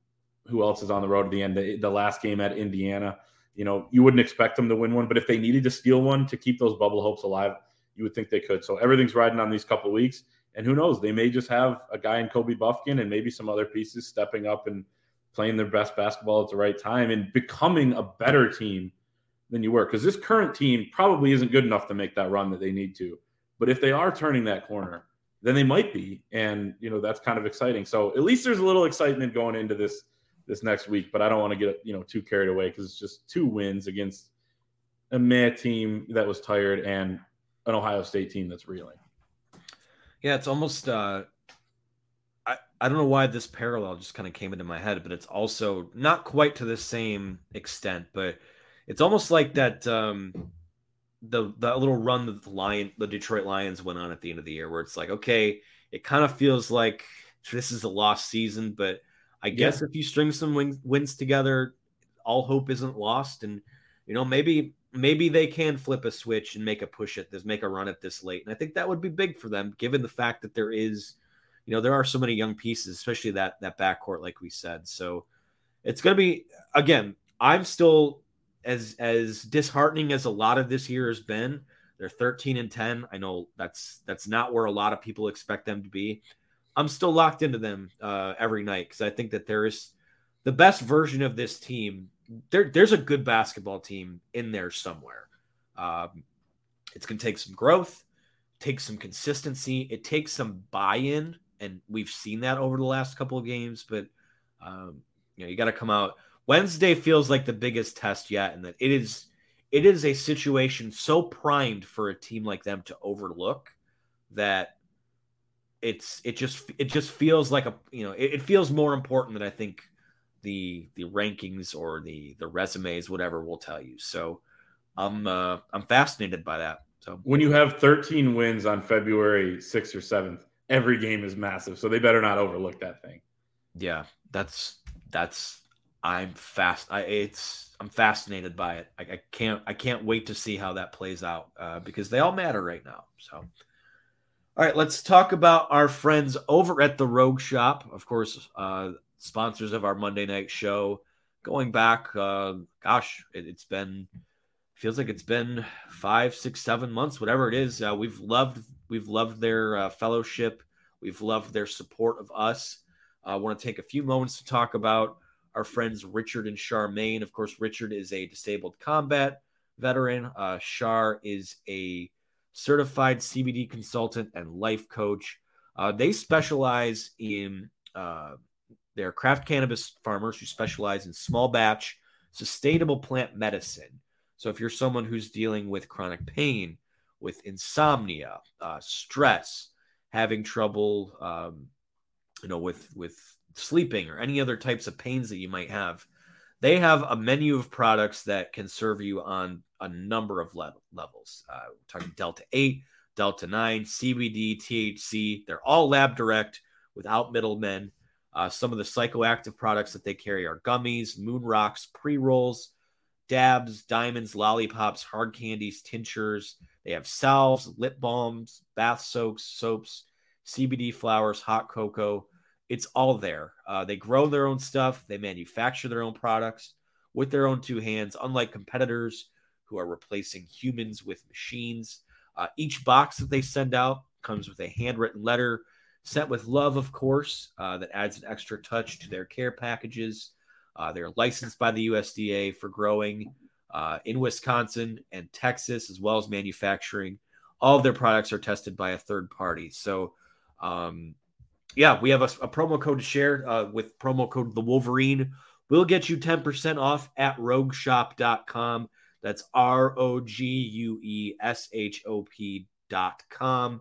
who else is on the road at the end? The, the last game at Indiana. You know, you wouldn't expect them to win one, but if they needed to steal one to keep those bubble hopes alive, you would think they could. So everything's riding on these couple weeks. And who knows? They may just have a guy in Kobe Bufkin and maybe some other pieces stepping up and – playing their best basketball at the right time and becoming a better team than you were. Because this current team probably isn't good enough to make that run that they need to. But if they are turning that corner, then they might be. And, you know, that's kind of exciting. So at least there's a little excitement going into this this next week. But I don't want to get, you know, too carried away because it's just two wins against a meh team that was tired and an Ohio State team that's reeling. Yeah, it's almost uh I, I don't know why this parallel just kind of came into my head, but it's also not quite to the same extent, but it's almost like that um the that little run that the lion the Detroit Lions went on at the end of the year where it's like, okay, it kind of feels like this is a lost season, but I guess yeah. if you string some wins, wins together, all hope isn't lost and you know maybe maybe they can flip a switch and make a push at this, make a run at this late. And I think that would be big for them, given the fact that there is, you know, there are so many young pieces, especially that that backcourt, like we said. So it's going to be again. I'm still as as disheartening as a lot of this year has been. They're 13 and 10. I know that's that's not where a lot of people expect them to be. I'm still locked into them uh, every night because I think that there is the best version of this team there, there's a good basketball team in there somewhere. Um, it's going to take some growth, take some consistency. It takes some buy-in, and we've seen that over the last couple of games. But um, you know, you got to come out. Wednesday feels like the biggest test yet, and that it is it is a situation so primed for a team like them to overlook that it's it just it just feels like a you know it, it feels more important than I think the the rankings or the the resumes, whatever, will tell you. So I'm uh, I'm fascinated by that. So when you have 13 wins on February 6th or 7th, every game is massive. So they better not overlook that thing. Yeah, that's that's I'm fast. I it's I'm fascinated by it. I, I can't I can't wait to see how that plays out uh, because they all matter right now. So. All right, let's talk about our friends over at the Rogue Shop. Of course, uh, sponsors of our Monday night show. Going back, uh, gosh, it, has been feels like it's been five, six, seven months, whatever it is. Uh, we've loved we've loved their uh, fellowship. We've loved their support of us. I want to take a few moments to talk about our friends Richard and Charmaine. Of course, Richard is a disabled combat veteran. Uh, Char is a certified CBD consultant and life coach. Uh, they specialize in uh, they're craft cannabis farmers who specialize in small batch, sustainable plant medicine. So if you're someone who's dealing with chronic pain, with insomnia, uh, stress, having trouble, um, you know, with with sleeping or any other types of pains that you might have, they have a menu of products that can serve you on a number of le- levels. Uh, talking Delta 8, Delta 9, CBD, THC. They're all lab direct without middlemen. Uh, some of the psychoactive products that they carry are gummies, moon rocks, pre rolls, dabs, diamonds, lollipops, hard candies, tinctures. They have salves, lip balms, bath soaks, soaps, CBD flowers, hot cocoa. It's all there. Uh, they grow their own stuff, they manufacture their own products with their own two hands, unlike competitors who are replacing humans with machines. Uh, each box that they send out comes with a handwritten letter sent with love, of course, uh, that adds an extra touch to their care packages. Uh, they're licensed by the USDA for growing uh, in Wisconsin and Texas, as well as manufacturing. All of their products are tested by a third party. So, um, yeah, we have a, a, promo code to share uh, with promo code the Wolverine. We'll get you 10% off at rogueshop.com. That's R O G U E S H O P.com.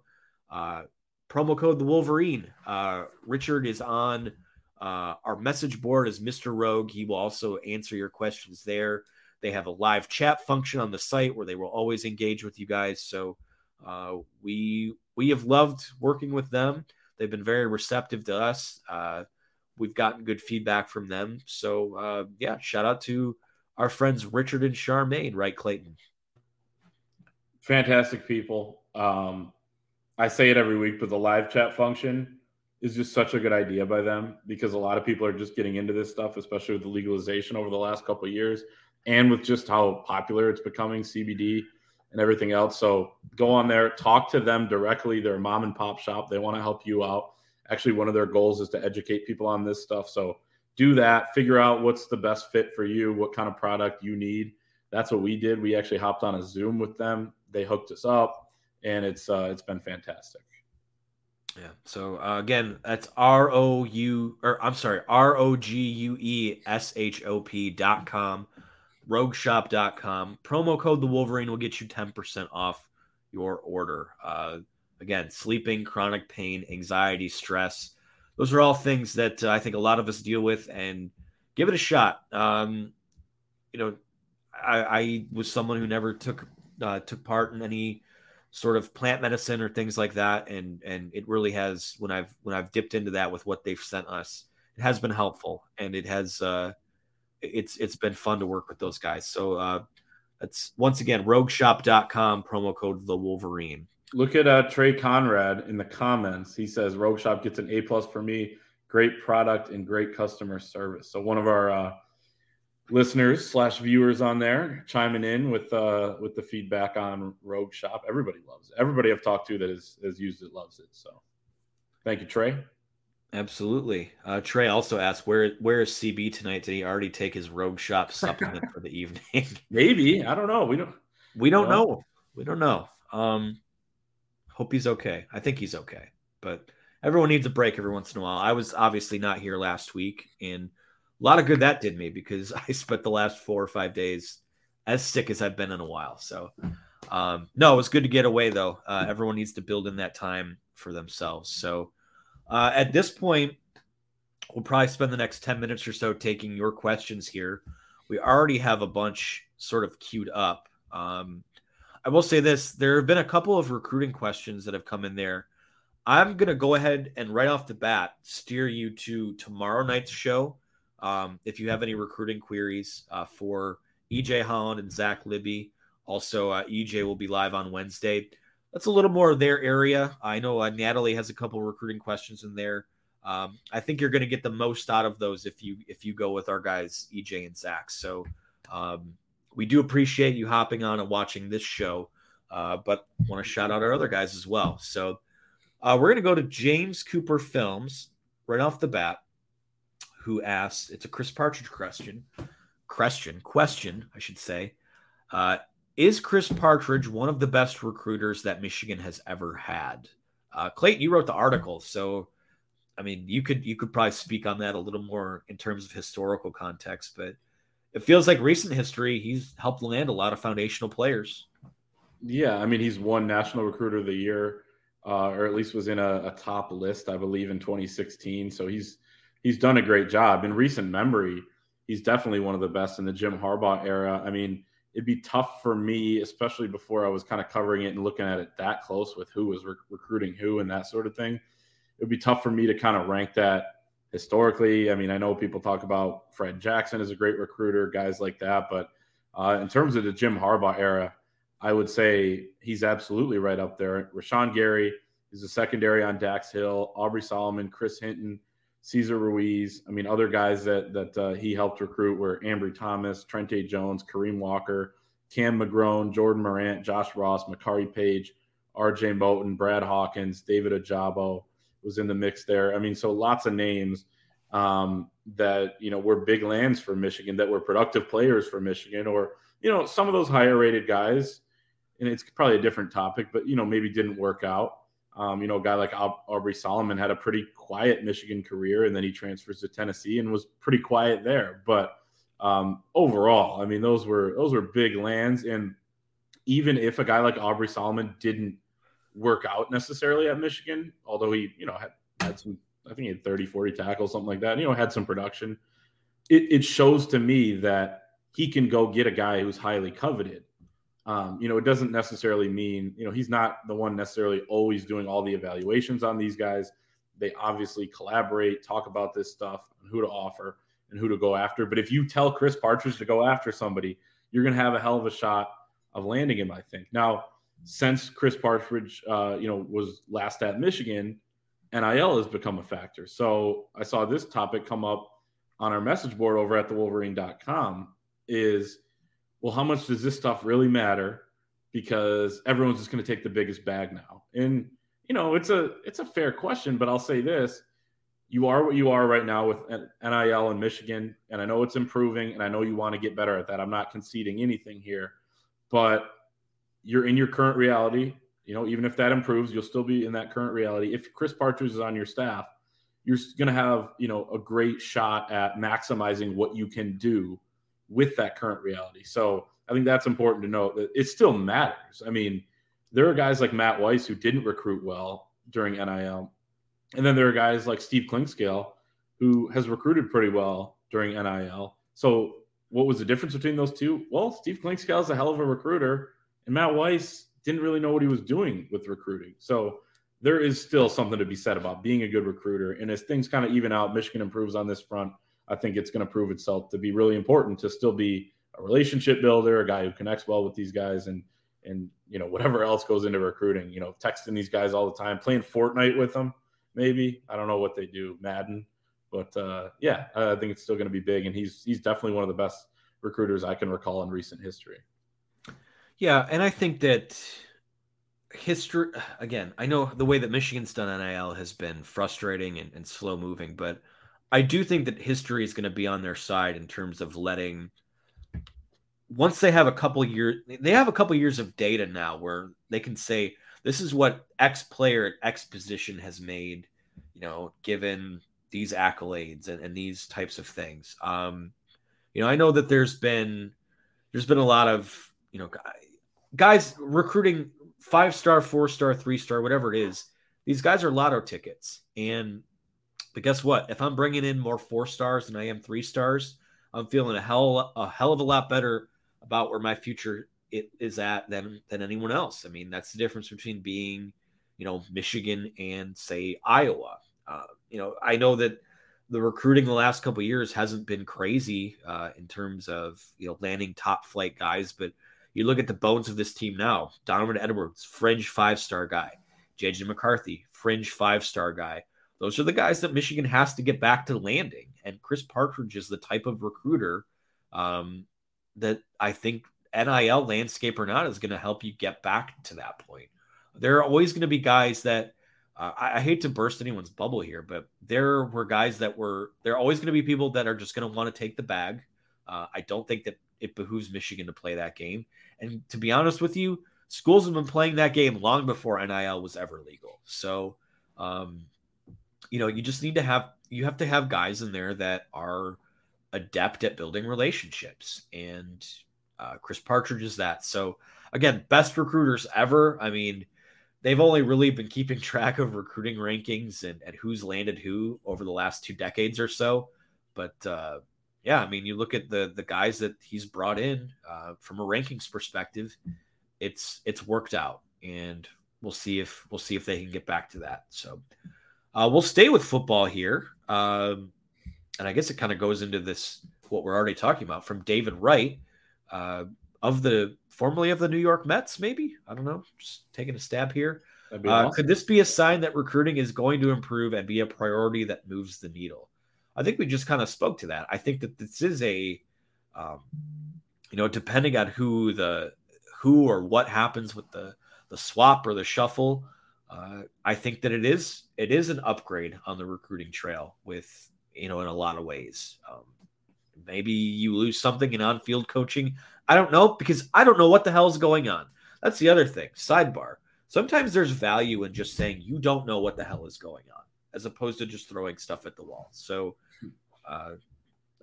Uh, promo code the Wolverine. Uh, Richard is on uh, our message board as Mr. Rogue. He will also answer your questions there. They have a live chat function on the site where they will always engage with you guys. So uh, we we have loved working with them. They've been very receptive to us. Uh, we've gotten good feedback from them. So uh, yeah, shout out to our friends Richard and Charmaine, right, Clayton? Fantastic people. Um, I say it every week, but the live chat function is just such a good idea by them because a lot of people are just getting into this stuff, especially with the legalization over the last couple years and with just how popular it's becoming CBD and everything else. So go on there, talk to them directly. They're a mom and pop shop. They want to help you out. Actually, one of their goals is to educate people on this stuff. So do that, figure out what's the best fit for you, what kind of product you need. That's what we did. We actually hopped on a Zoom with them. They hooked us up and it's uh, it's been fantastic. Yeah. So uh, again, that's R O U or I'm sorry, R O G U E S H O P dot com. rogueshop.com. Promo code the Wolverine will get you 10% off your order. Uh, again, sleeping, chronic pain, anxiety, stress. Those are all things that uh, I think a lot of us deal with and give it a shot. Um, you know, I, I, was someone who never took uh, took part in any sort of plant medicine or things like that, and and it really has when I've when I've dipped into that with what they've sent us, it has been helpful, and it has uh, it's it's been fun to work with those guys. So uh, that's once again rogueshop.com promo code the Wolverine. Look at uh, Trey Conrad in the comments. He says Rogue Shop gets an A plus for me. Great product and great customer service. So one of our uh, listeners slash viewers on there chiming in with uh, with the feedback on Rogue Shop. Everybody loves it. Everybody I've talked to that has, has used it loves it. So thank you, Trey. Absolutely. Uh, Trey also asked where where is CB tonight? Did he already take his Rogue Shop supplement for the evening? Maybe I don't know. We don't. We don't know. know. We don't know. Um, hope he's okay. I think he's okay, but everyone needs a break every once in a while. I was obviously not here last week, and a lot of good that did me because I spent the last four or five days as sick as I've been in a while. So, um, no, it was good to get away though. Uh, everyone needs to build in that time for themselves. So. Uh, at this point, we'll probably spend the next 10 minutes or so taking your questions here. We already have a bunch sort of queued up. Um, I will say this there have been a couple of recruiting questions that have come in there. I'm going to go ahead and right off the bat steer you to tomorrow night's show. Um, if you have any recruiting queries uh, for EJ Holland and Zach Libby, also uh, EJ will be live on Wednesday that's a little more their area. I know uh, Natalie has a couple recruiting questions in there. Um, I think you're going to get the most out of those if you if you go with our guys EJ and Zach. So um, we do appreciate you hopping on and watching this show, uh, but want to shout out our other guys as well. So uh, we're going to go to James Cooper Films right off the bat, who asked. It's a Chris Partridge question. Question, question, I should say. Uh, is Chris Partridge one of the best recruiters that Michigan has ever had? Uh, Clayton, you wrote the article, so I mean, you could you could probably speak on that a little more in terms of historical context, but it feels like recent history. He's helped land a lot of foundational players. Yeah, I mean, he's won National Recruiter of the Year, uh, or at least was in a, a, top list, I believe, in 2016. So he's he's done a great job in recent memory. He's definitely one of the best in the Jim Harbaugh era. I mean, it'd be tough for me, especially before I was kind of covering it and looking at it that close with who was recruiting who and that sort of thing. It would be tough for me to kind of rank that historically. I mean, I know people talk about Fred Jackson as a great recruiter, guys like that, but uh, in terms of the Jim Harbaugh era, I would say he's absolutely right up there. Rashan Gary is a secondary on Dax Hill, Aubrey Solomon, Chris Hinton, Cesar Ruiz. I mean, other guys that that uh, he helped recruit were Ambry Thomas, Trente Jones, Kareem Walker, Cam McGrone, Jordan Morant, Josh Ross, Makari Paige, R.J. Moten, Brad Hawkins, David Ojabo was in the mix there. I mean, so lots of names um, that you know were big lands for Michigan, that were productive players for Michigan, or you know some of those higher rated guys. And it's probably a different topic, but you know maybe didn't work out. Um, you know, a guy like Aubrey Solomon had a pretty quiet Michigan career, and then he transfers to Tennessee and was pretty quiet there. But um, overall, I mean, those were those were big lands. And even if a guy like Aubrey Solomon didn't work out necessarily at Michigan, although he, you know, had, had some, I think he had 30, 40 tackles, something like that, and, you know, had some production, it, it shows to me that he can go get a guy who's highly coveted um, you know, it doesn't necessarily mean, you know, he's not the one necessarily always doing all the evaluations on these guys. They obviously collaborate, talk about this stuff, and who to offer and who to go after. But if you tell Chris Partridge to go after somebody, you're going to have a hell of a shot of landing him, I think. Now, since Chris Partridge, uh, you know, was last at Michigan, NIL has become a factor. So I saw this topic come up on our message board over at thewolverine.com is – well, how much does this stuff really matter? Because everyone's just going to take the biggest bag now. And you know, it's a it's a fair question, but I'll say this: you are what you are right now with NIL in Michigan, and I know it's improving, and I know you want to get better at that. I'm not conceding anything here, but you're in your current reality. You know, even if that improves, you'll still be in that current reality. If Chris Partridge is on your staff, you're going to have you know a great shot at maximizing what you can do with that current reality. So I think that's important to note that it still matters. I mean, there are guys like Matt Weiss who didn't recruit well during NIL. And then there are guys like Steve Clinkscale who has recruited pretty well during NIL. So what was the difference between those two? Well, Steve Clinkscale is a hell of a recruiter, and Matt Weiss didn't really know what he was doing with recruiting. So there is still something to be said about being a good recruiter. And as things kind of even out, Michigan improves on this front. I think it's going to prove itself to be really important to still be a relationship builder, a guy who connects well with these guys, and and you know whatever else goes into recruiting. You know, texting these guys all the time, playing Fortnite with them. Maybe I don't know what they do, Madden, but uh, yeah, I think it's still going to be big, and he's he's definitely one of the best recruiters I can recall in recent history. Yeah, and I think that history again. I know the way that Michigan's done NIL has been frustrating and, and slow moving, but I do think that history is going to be on their side in terms of letting once they have a couple years they have a couple years of data now where they can say this is what X player at X position has made, you know, given these accolades and, and these types of things. Um, you know, I know that there's been there's been a lot of you know guys recruiting five star, four star, three star, whatever it is. These guys are lotto tickets, and but guess what? If I'm bringing in more four stars than I am three stars, I'm feeling a hell a hell of a lot better about where my future it is at than than anyone else. I mean, that's the difference between being, you know, Michigan and say Iowa. Uh, you know, I know that the recruiting the last couple years hasn't been crazy uh, in terms of you know landing top flight guys, but you look at the bones of this team now: Donovan Edwards, fringe five star guy; JJ McCarthy, fringe five star guy. Those are the guys that Michigan has to get back to landing. And Chris Partridge is the type of recruiter um, that I think NIL landscape or not is going to help you get back to that point. There are always going to be guys that uh, I, I, hate to burst anyone's bubble here, but there were guys that were there are always going to be people that are just going to want to take the bag. Uh, I don't think that it behooves Michigan to play that game. And to be honest with you, schools have been playing that game long before NIL was ever legal. So, um, you know, you just need to have you have to have guys in there that are adept at building relationships, and uh, Chris Partridge is that. So, again, best recruiters ever. I mean they've only really been keeping track of recruiting rankings and, and who's landed who over the last two decades or so. But uh, yeah, I mean, you look at the the guys that he's brought in uh, from a rankings perspective, it's it's worked out, and we'll see if we'll see if they can get back to that. So uh, we'll stay with football here, um, and I guess it kind of goes into this what we're already talking about from David Wright uh, of the formerly of the New York Mets, maybe. I don't know. Just taking a stab here. Uh, awesome. Could this be a sign that recruiting is going to improve and be a priority that moves the needle? I think we just kind of spoke to that. I think that this is a, um, you know, depending on who the who or what happens with the the swap or the shuffle, uh, I think that it is it is an upgrade on the recruiting trail with you know in a lot of ways. Um, maybe you lose something in on-field coaching. I don't know because I don't know what the hell is going on. That's the other thing. Sidebar. Sometimes there's value in just saying you don't know what the hell is going on, as opposed to just throwing stuff at the wall. So, uh,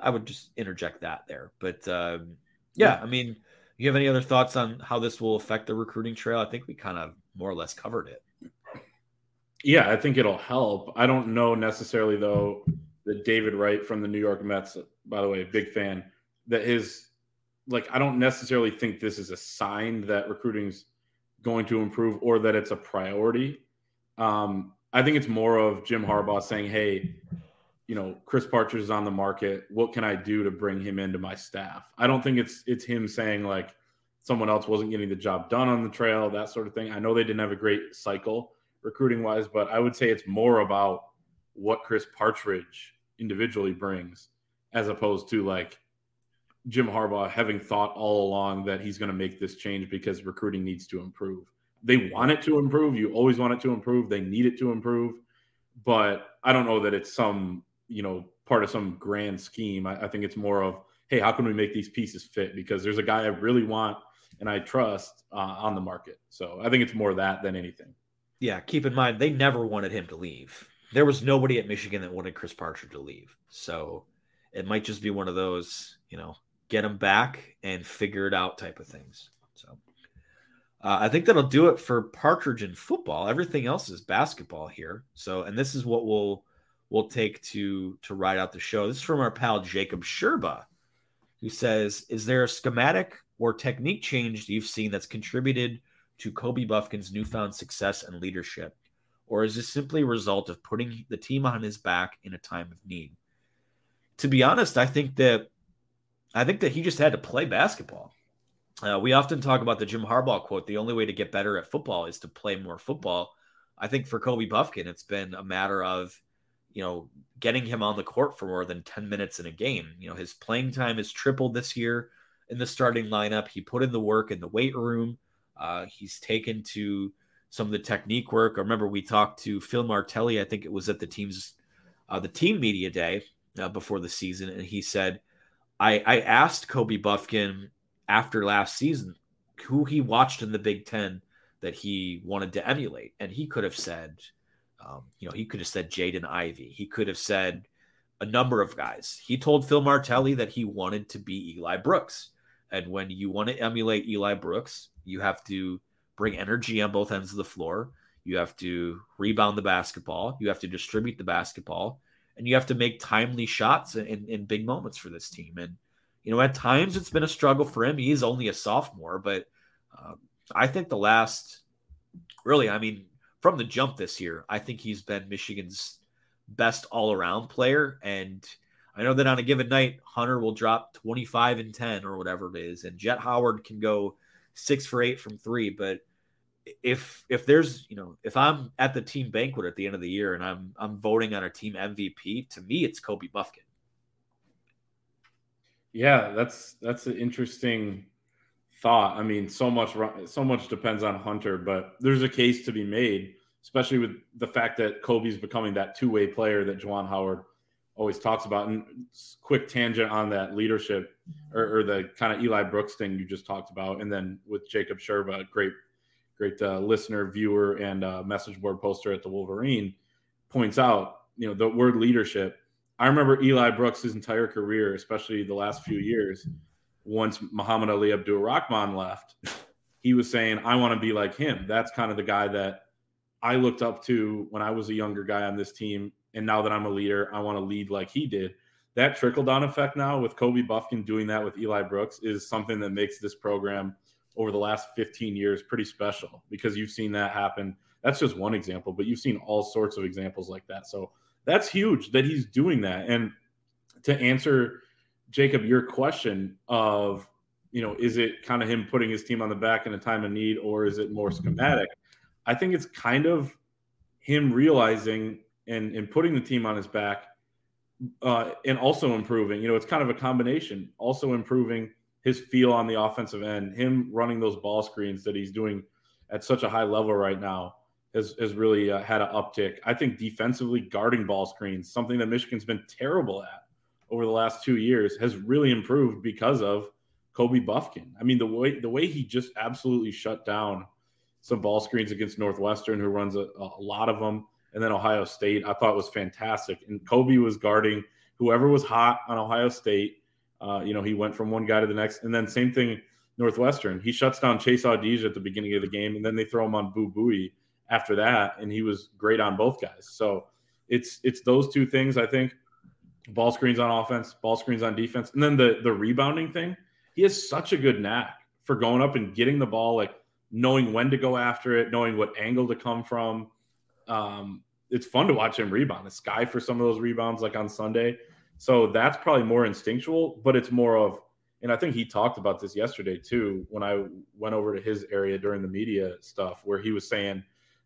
I would just interject that there. But um, yeah, I mean, you have any other thoughts on how this will affect the recruiting trail? I think we kind of more or less covered it. Yeah, I think it'll help. I don't know necessarily though that David Wright from the New York Mets, by the way, big fan, that his like I don't necessarily think this is a sign that recruiting's going to improve or that it's a priority. Um, I think it's more of Jim Harbaugh saying, "Hey, you know, Chris Partridge is on the market. What can I do to bring him into my staff?" I don't think it's it's him saying like someone else wasn't getting the job done on the trail, that sort of thing. I know they didn't have a great cycle recruiting wise, but I would say it's more about what Chris Partridge individually brings as opposed to like Jim Harbaugh having thought all along that he's going to make this change because recruiting needs to improve. They want it to improve. You always want it to improve. They need it to improve. But I don't know that it's some, you know, part of some grand scheme. I, I think it's more of, hey, how can we make these pieces fit? Because there's a guy I really want and I trust uh, on the market. So I think it's more that than anything. Yeah. Keep in mind, they never wanted him to leave. There was nobody at Michigan that wanted Chris Partridge to leave. So it might just be one of those, you know, get him back, and figure it out type of things. So uh, I think that'll do it for Partridge in football. Everything else is basketball here. So, and this is what we'll we'll take to to ride out the show. This is from our pal Jacob Sherba, who says, "Is there a schematic or technique change you've seen that's contributed to Kobe Bufkin's newfound success and leadership, or is this simply a result of putting the team on his back in a time of need?" To be honest, I think that I think that he just had to play basketball. Uh, we often talk about the Jim Harbaugh quote: "The only way to get better at football is to play more football." I think for Kobe Bufkin, it's been a matter of you know, getting him on the court for more than 10 minutes in a game. You know, his playing time has tripled this year in the starting lineup. He put in the work in the weight room. Uh, he's taken to some of the technique work. I remember we talked to Phil Martelli. I think it was at the team's uh, the team media day uh, before the season, and he said, I, "I asked Kobe Bufkin after last season who he watched in the Big Ten that he wanted to emulate, and he could have said um, you know, he could have said Jaden Ivey. He could have said a number of guys. He told Phil Martelli that he wanted to be Eli Brooks. And when you want to emulate Eli Brooks, you have to bring energy on both ends of the floor. You have to rebound the basketball. You have to distribute the basketball. And you have to make timely shots in, in big moments for this team. And, you know, at times it's been a struggle for him. He's only a sophomore, but uh, I think the last, really, I mean, from the jump this year, I think he's been Michigan's best all around player. And I know that on a given night, Hunter will drop 25 and 10 or whatever it is, and Jett Howard can go six for eight from three. But if if there's you know if I'm at the team banquet at the end of the year and I'm I'm voting on a team MVP, to me it's Kobe Bufkin. Yeah, that's that's an interesting thought. I mean, so much so much depends on Hunter, but there's a case to be made, especially with the fact that Kobe's becoming that two way player that Juwan Howard always talks about. And quick tangent on that leadership or, or, the kind of Eli Brooks thing you just talked about, and then with Jacob Sherba, great great uh, listener, viewer, and uh, message board poster at the Wolverine, points out you know the word leadership. I remember Eli Brooks' his entire career, especially the last few years once Muhammad-Ali Abdur-Rahkman left, he was saying, I want to be like him. That's kind of the guy that I looked up to when I was a younger guy on this team. And now that I'm a leader, I want to lead like he did. That trickle down effect now with Kobe Bufkin doing that with Eli Brooks is something that makes this program over the last 15 years pretty special because you've seen that happen. That's just one example, but you've seen all sorts of examples like that. So that's huge that he's doing that. And to answer Jacob, your question of, you know, is it kind of him putting his team on the back in a time of need, or is it more schematic? I think it's kind of him realizing and, and putting the team on his back uh, and also improving. You know, it's kind of a combination, also improving his feel on the offensive end, him running those ball screens that he's doing at such a high level right now has, has really uh, had an uptick. I think defensively guarding ball screens, something that Michigan's been terrible at over the last two years has really improved because of Kobe Bufkin. I mean, the way the way he just absolutely shut down some ball screens against Northwestern, who runs a, a lot of them, and then Ohio State, I thought was fantastic. And Kobe was guarding whoever was hot on Ohio State. Uh, you know, he went from one guy to the next, and then same thing Northwestern. He shuts down Chase Audige at the beginning of the game, and then they throw him on Boo Buie after that, and he was great on both guys. So it's it's those two things I think ball screens on offense, ball screens on defense, and then the the rebounding thing. He has such a good knack for going up and getting the ball, like knowing when to go after it, knowing what angle to come from. Um, it's fun to watch him rebound. The sky for some of those rebounds, like on Sunday. So that's probably more instinctual, but it's more of, and I think he talked about this yesterday too when I went over to his area during the media stuff, where he was saying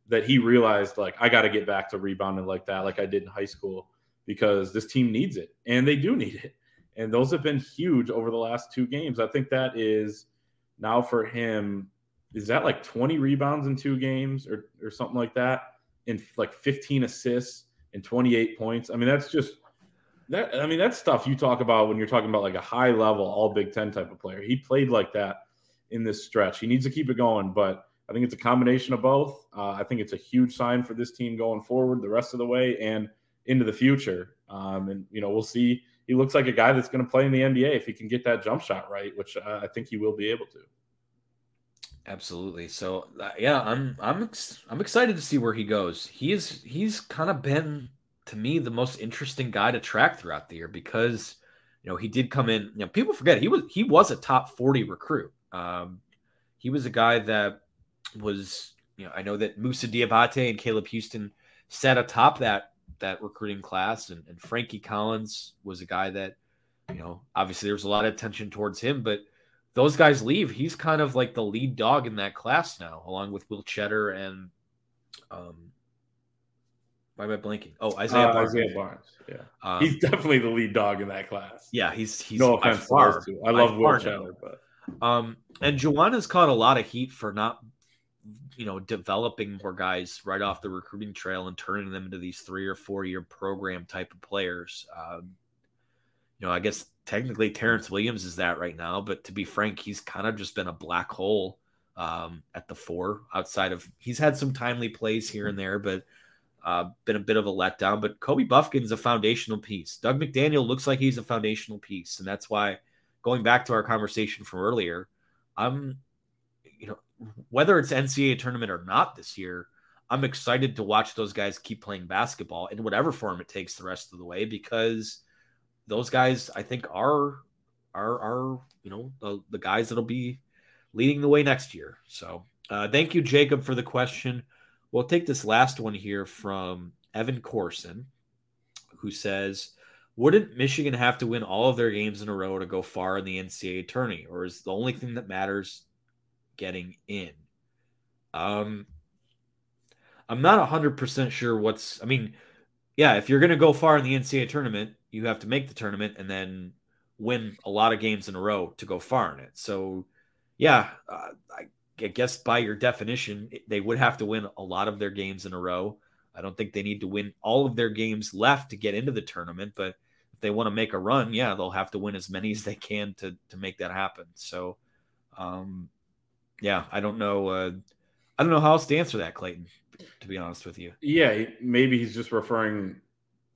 that he realized like I got to get back to rebounding like that, like I did in high school because this team needs it and they do need it. And those have been huge over the last two games. I think that is now for him, is that like 20 rebounds in two games or, or something like that? And like 15 assists and 28 points. I mean, that's just that. I mean, that's stuff you talk about when you're talking about like a high level, all Big Ten type of player. He played like that in this stretch. He needs to keep it going, but I think it's a combination of both. Uh, I think it's a huge sign for this team going forward the rest of the way. And into the future. Um, and you know, we'll see he looks like a guy that's going to play in the NBA if he can get that jump shot right, which uh, I think he will be able to. Absolutely. So uh, yeah, I'm I'm ex- I'm excited to see where he goes. He is he's kind of been to me the most interesting guy to track throughout the year because you know he did come in. You know, people forget he was he was a top 40 recruit. Um, he was a guy that was you know I know that Moussa Diabate and Caleb Houston sat atop that that recruiting class, and, and Frankie Collins was a guy that you know obviously there was a lot of attention towards him, but those guys leave, he's kind of like the lead dog in that class now, along with Will Tschetter and um why am I blanking? Oh, Isaiah Uh, Barnes. Isaiah Barnes. Yeah. Um, he's definitely the lead dog in that class. yeah, he's he's no offense to far- those two. I love Will Tschetter, but Um, and Juwan's caught a lot of heat for not, you know, developing more guys right off the recruiting trail and turning them into these three or four year program type of players. Um, you know, I guess technically Terrance Williams is that right now, but to be frank, he's kind of just been a black hole um, at the four. Outside of he's had some timely plays here and there, but uh, been a bit of a letdown. But Kobe Bufkin's a foundational piece. Dug McDaniel looks like he's a foundational piece, and that's why going back to our conversation from earlier, I'm, you know, whether it's NCAA tournament or not this year, I'm excited to watch those guys keep playing basketball in whatever form it takes the rest of the way because those guys, I think, are are are you know the, the guys that'll be leading the way next year. So uh, thank you, Jacob, for the question. We'll take this last one here from Evan Corson, who says, wouldn't Michigan have to win all of their games in a row to go far in the NCAA tourney, or is the only thing that matters getting in? Um, I'm not 100% sure what's, I mean, yeah, if you're going to go far in the NCAA tournament, you have to make the tournament and then win a lot of games in a row to go far in it. So, yeah, uh, I, guess by your definition, they would have to win a lot of their games in a row. I don't think they need to win all of their games left to get into the tournament, but if they want to make a run, yeah, they'll have to win as many as they can to to make that happen. So, um, yeah, I don't know. Uh, I don't know how else to answer that, Clayton. To be honest with you, yeah, maybe he's just referring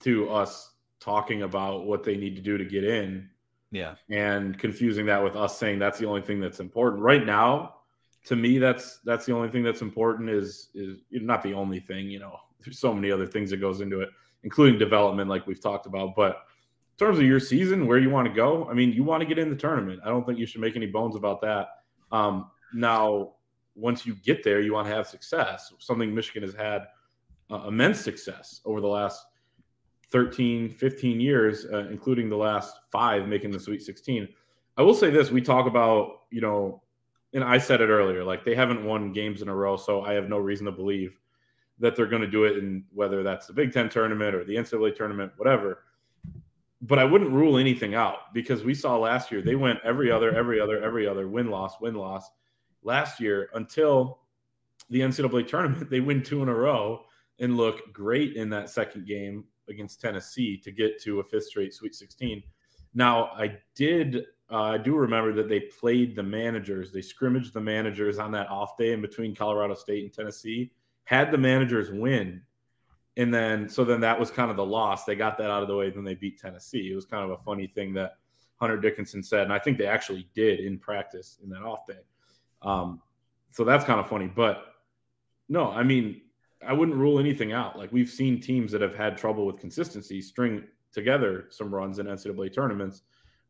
to us talking about what they need to do to get in yeah, and confusing that with us saying that's the only thing that's important. Right now to me that's that's the only thing that's important is is not the only thing you know there's so many other things that goes into it including development like we've talked about. But in terms of your season where you want to go i mean you want to get in the tournament. I don't think you should make any bones about that. Um, now once you get there you want to have success. Something michigan has had uh, immense success over the last 13 15 years uh, including the last five making the sweet 16 i will say this we talk about you know and i said it earlier like they haven't won games in a row so i have no reason to believe that they're going to do it in whether that's the big ten tournament or the ncaa tournament whatever. But i wouldn't rule anything out because we saw last year they went every other every other every other win loss win loss last year until the ncaa tournament. They win two in a row and look great in that second game against Tennessee to get to a fifth straight Sweet 16. Now, I did, uh, I do remember that they played the managers. They scrimmaged the managers on that off day in between Colorado State and Tennessee. Had the managers win, and then so then that was kind of the loss. They got that out of the way. Then they beat Tennessee. It was kind of a funny thing that Hunter Dickinson said, and I think they actually did in practice in that off day. Um, so that's kind of funny. But no, I mean, I wouldn't rule anything out. Like we've seen teams that have had trouble with consistency string together some runs in NCAA tournaments.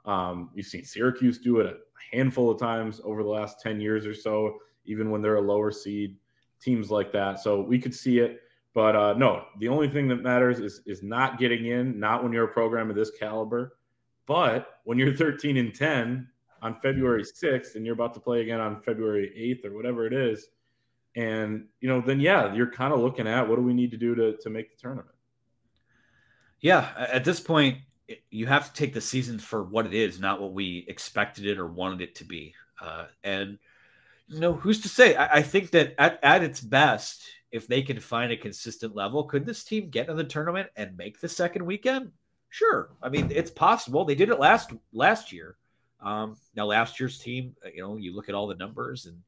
Um, you've seen Syracuse do it a handful of times over the last 10 years or so, even when they're a lower seed, teams like that. So we could see it. But uh, no, the only thing that matters is is not getting in, not when you're a program of this caliber, but when you're 13 and 10 on February 6th and you're about to play again on February 8th or whatever it is, and you know, then yeah, you're kind of looking at what do we need to do to to make the tournament. yeah. At this point, you have to take the season for what it is, not what we expected it or wanted it to be. Uh, and you know, who's to say? I, I think that at, at its best, if they can find a consistent level, could this team get in the tournament and make the second weekend? Sure. I mean, it's possible. They did it last last year. Um, now, last year's team, you know, you look at all the numbers and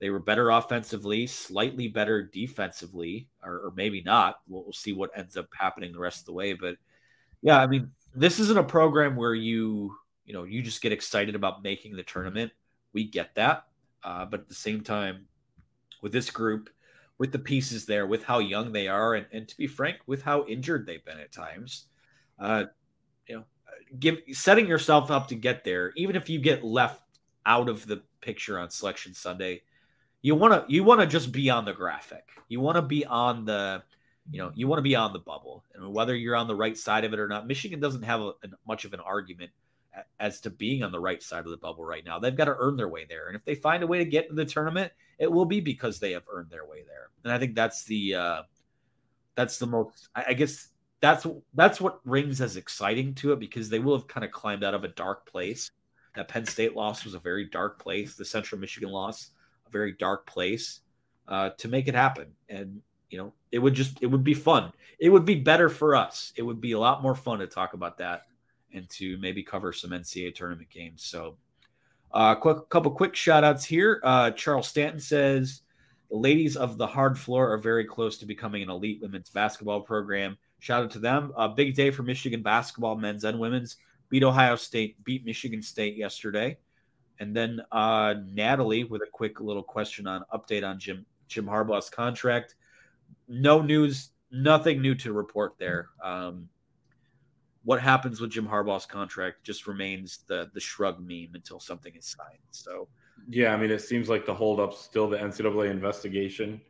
they were better offensively, slightly better defensively, or, or maybe not. We'll, we'll, see what ends up happening the rest of the way. But yeah, I mean, this isn't a program where you you know you just get excited about making the tournament. We get that, uh, but at the same time, with this group, with the pieces there, with how young they are, and, and to be frank, with how injured they've been at times, uh, you know, give setting yourself up to get there, even if you get left out of the picture on Selection Sunday, you want to you want to just be on the graphic. You want to be on the you know you want to be on the bubble. And whether you're on the right side of it or not michigan doesn't have a, much of an argument as to being on the right side of the bubble right now. They've got to earn their way there. And if they find a way to get to the tournament it will be because they have earned their way there. And i think that's the uh that's the most i, I guess that's that's what rings as exciting to it because they will have kind of climbed out of a dark place. That penn state loss was a very dark place. The central michigan loss very dark place uh, to make it happen and you know, it would just it would be fun. It would be better for us. It would be a lot more fun to talk about that and to maybe cover some NCAA tournament games. So, a uh, quick couple quick shout outs here. Uh, Charles Stanton says the ladies of the hard floor are very close to becoming an elite women's basketball program. Shout out to them. A big day for Michigan basketball, men's and women's. Beat Ohio State, beat Michigan State yesterday. And then uh, Natalie with a quick little question on update on Jim Jim Harbaugh's contract no news, nothing new to report there. Um, what happens with Jim Harbaugh's contract just remains the the shrug meme until something is signed. So, yeah, I mean, it seems like the holdup's still the NCAA investigation,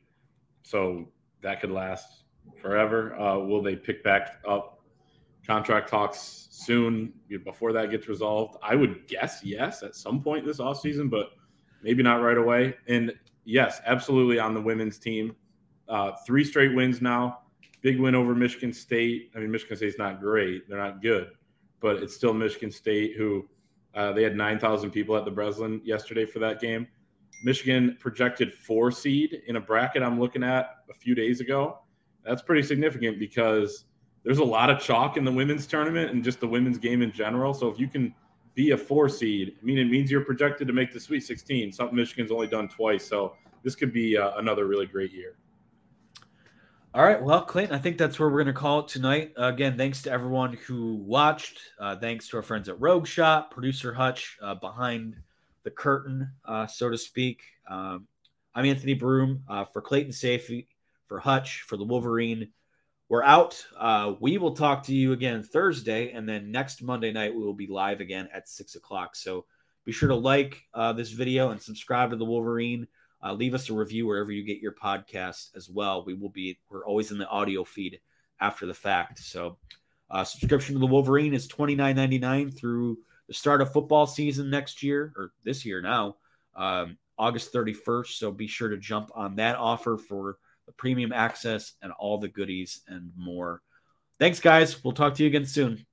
so that could last forever. Uh, will they pick back up contract talks soon before that gets resolved? I would guess yes at some point this offseason, but maybe not right away. And yes, absolutely on the women's team. Uh, three straight wins now. Big win over Michigan State. I mean, Michigan State's not great; they're not good, but it's still Michigan State who uh, they had nine thousand people at the Breslin yesterday for that game. Michigan projected four seed in a bracket I'm looking at a few days ago. That's pretty significant because there's a lot of chalk in the women's tournament and just the women's game in general. So if you can be a four seed, I mean, it means you're projected to make the Sweet 16, something Michigan's only done twice. So this could be uh, another really great year. All right. Well, Clayton, I think that's where we're going to call it tonight. Again, thanks to everyone who watched. Uh, thanks to our friends at Rogue Shop, producer Hutch uh, behind the curtain, uh, so to speak. Um, I'm Anthony Broome uh, for Clayton Sayfie, for Hutch, for the Wolverine. We're out. Uh, we will talk to you again Thursday, and then next Monday night we will be live again at six o'clock. So be sure to like this video and subscribe to the Wolverine. Uh, leave us a review wherever you get your podcast as well. We will be, we're always in the audio feed after the fact. So, uh, subscription to the Wolverine is twenty nine ninety nine through the start of football season next year or this year now, um, August 31st. So, be sure to jump on that offer for premium access and all the goodies and more. Thanks, guys. We'll talk to you again soon.